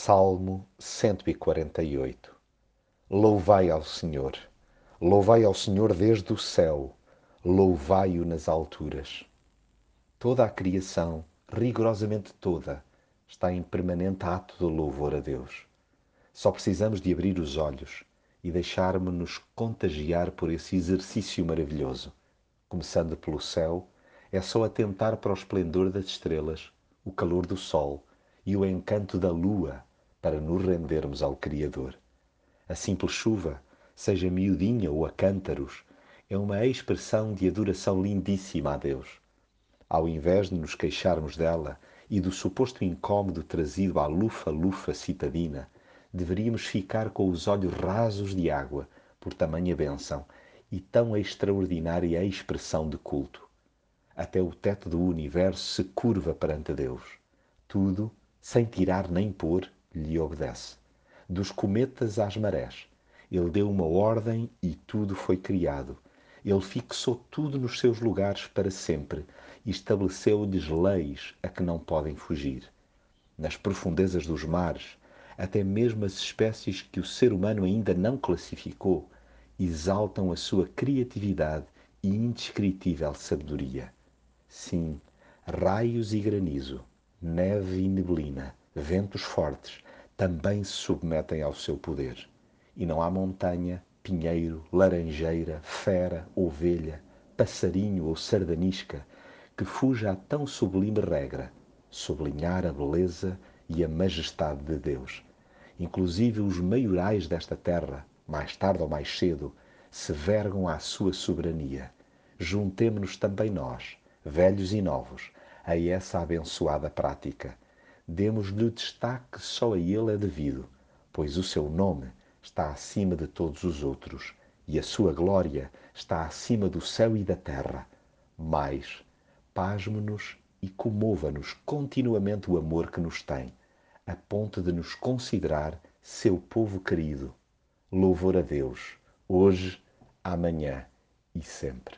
Salmo 148 Louvai ao Senhor, louvai ao Senhor desde o céu, louvai-o nas alturas. Toda a criação, rigorosamente toda, está em permanente ato de louvor a Deus. Só precisamos de abrir os olhos e deixarmos-nos contagiar por esse exercício maravilhoso. Começando pelo céu, é só atentar para o esplendor das estrelas, o calor do sol e o encanto da lua para nos rendermos ao Criador. A simples chuva, seja miudinha ou a cântaros, é uma expressão de adoração lindíssima a Deus. Ao invés de nos queixarmos dela e do suposto incômodo trazido à lufa-lufa citadina, deveríamos ficar com os olhos rasos de água por tamanha bênção e tão extraordinária expressão de culto. Até o teto do universo se curva perante Deus. Tudo, sem tirar nem pôr, lhe obedece. Dos cometas às marés, ele deu uma ordem e tudo foi criado. Ele fixou tudo nos seus lugares para sempre e estabeleceu-lhes leis a que não podem fugir. Nas profundezas dos mares, até mesmo as espécies que o ser humano ainda não classificou exaltam a sua criatividade e indescritível sabedoria. Sim, raios e granizo, neve e neblina, ventos fortes, também se submetem ao seu poder. E não há montanha, pinheiro, laranjeira, fera, ovelha, passarinho ou sardanisca que fuja a tão sublime regra, sublinhar a beleza e a majestade de Deus. Inclusive os maiorais desta terra, mais tarde ou mais cedo, se vergam à sua soberania. Juntemo-nos também nós, velhos e novos, a essa abençoada prática demos-lhe o destaque que só a ele é devido, pois o seu nome está acima de todos os outros e a sua glória está acima do céu e da terra. Mas pasmo-nos e comova-nos continuamente o amor que nos tem, a ponto de nos considerar seu povo querido. Louvor a Deus, hoje, amanhã e sempre.